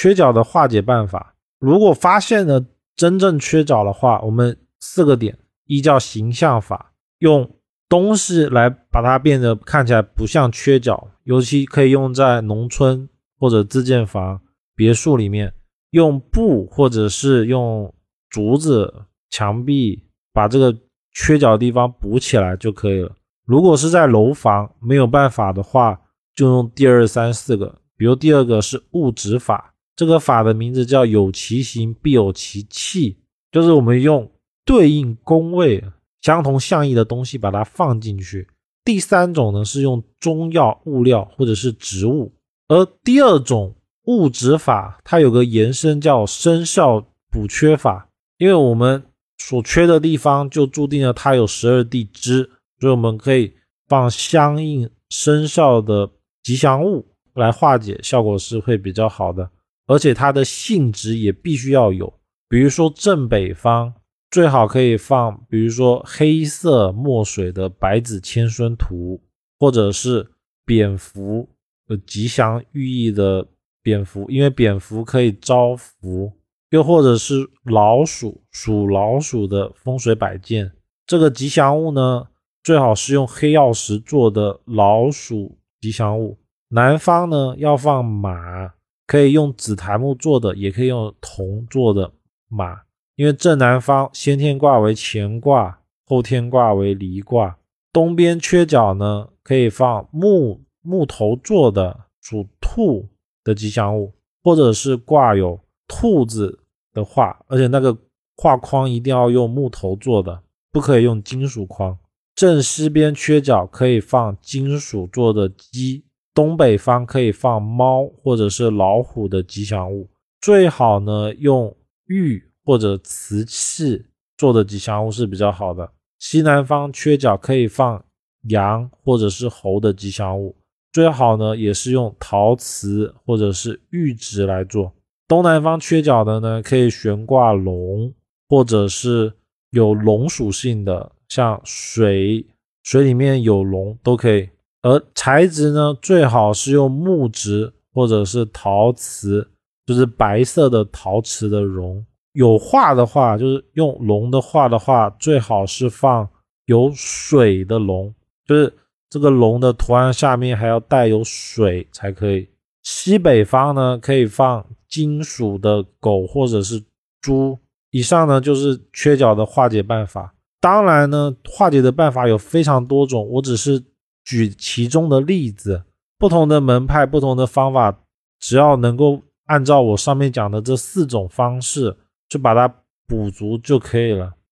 缺角的化解办法。如果发现了真正缺角的话，我们四个点依照形象法，用东西来把它变得看起来不像缺角，尤其可以用在农村或者自建房、别墅里面，用布或者是用竹子、墙壁把这个缺角的地方补起来就可以了。如果是在楼房没有办法的话，就用第二、三、四个。比如第二个是物质法，这个法的名字叫有其形必有其气，就是我们用对应宫位相同象意的东西把它放进去。第三种呢是用中药、物料或者是植物，而第二种物质法它有个延伸叫生肖补缺法，因为我们所缺的地方就注定了它有十二地支，所以我们可以放相应生肖的吉祥物。来化解效果是会比较好的，而且它的性质也必须要有。比如说正北方最好可以放，比如说黑色墨水的百子千孙图，或者是蝙蝠呃吉祥寓意的蝙蝠，因为蝙蝠可以招福；又或者是老鼠属老鼠的风水摆件。这个吉祥物呢，最好是用黑曜石做的老鼠吉祥物。南方呢要放马，可以用紫檀木做的，也可以用铜做的马。因为正南方先天卦为乾卦，后天卦为离卦。东边缺角呢，可以放木木头做的属兔的吉祥物，或者是挂有兔子的画，而且那个画框一定要用木头做的，不可以用金属框。正西边缺角可以放金属做的鸡。东北方可以放猫或者是老虎的吉祥物，最好呢用玉或者瓷器做的吉祥物是比较好的。西南方缺角可以放羊或者是猴的吉祥物，最好呢也是用陶瓷或者是玉质来做。东南方缺角的呢可以悬挂龙或者是有龙属性的，像水水里面有龙都可以。而材质呢，最好是用木质或者是陶瓷，就是白色的陶瓷的龙。有画的话，就是用龙的画的话，最好是放有水的龙，就是这个龙的图案下面还要带有水才可以。西北方呢，可以放金属的狗或者是猪。以上呢就是缺角的化解办法。当然呢，化解的办法有非常多种，我只是。举其中的例子，不同的门派、不同的方法，只要能够按照我上面讲的这四种方式去把它补足就可以了。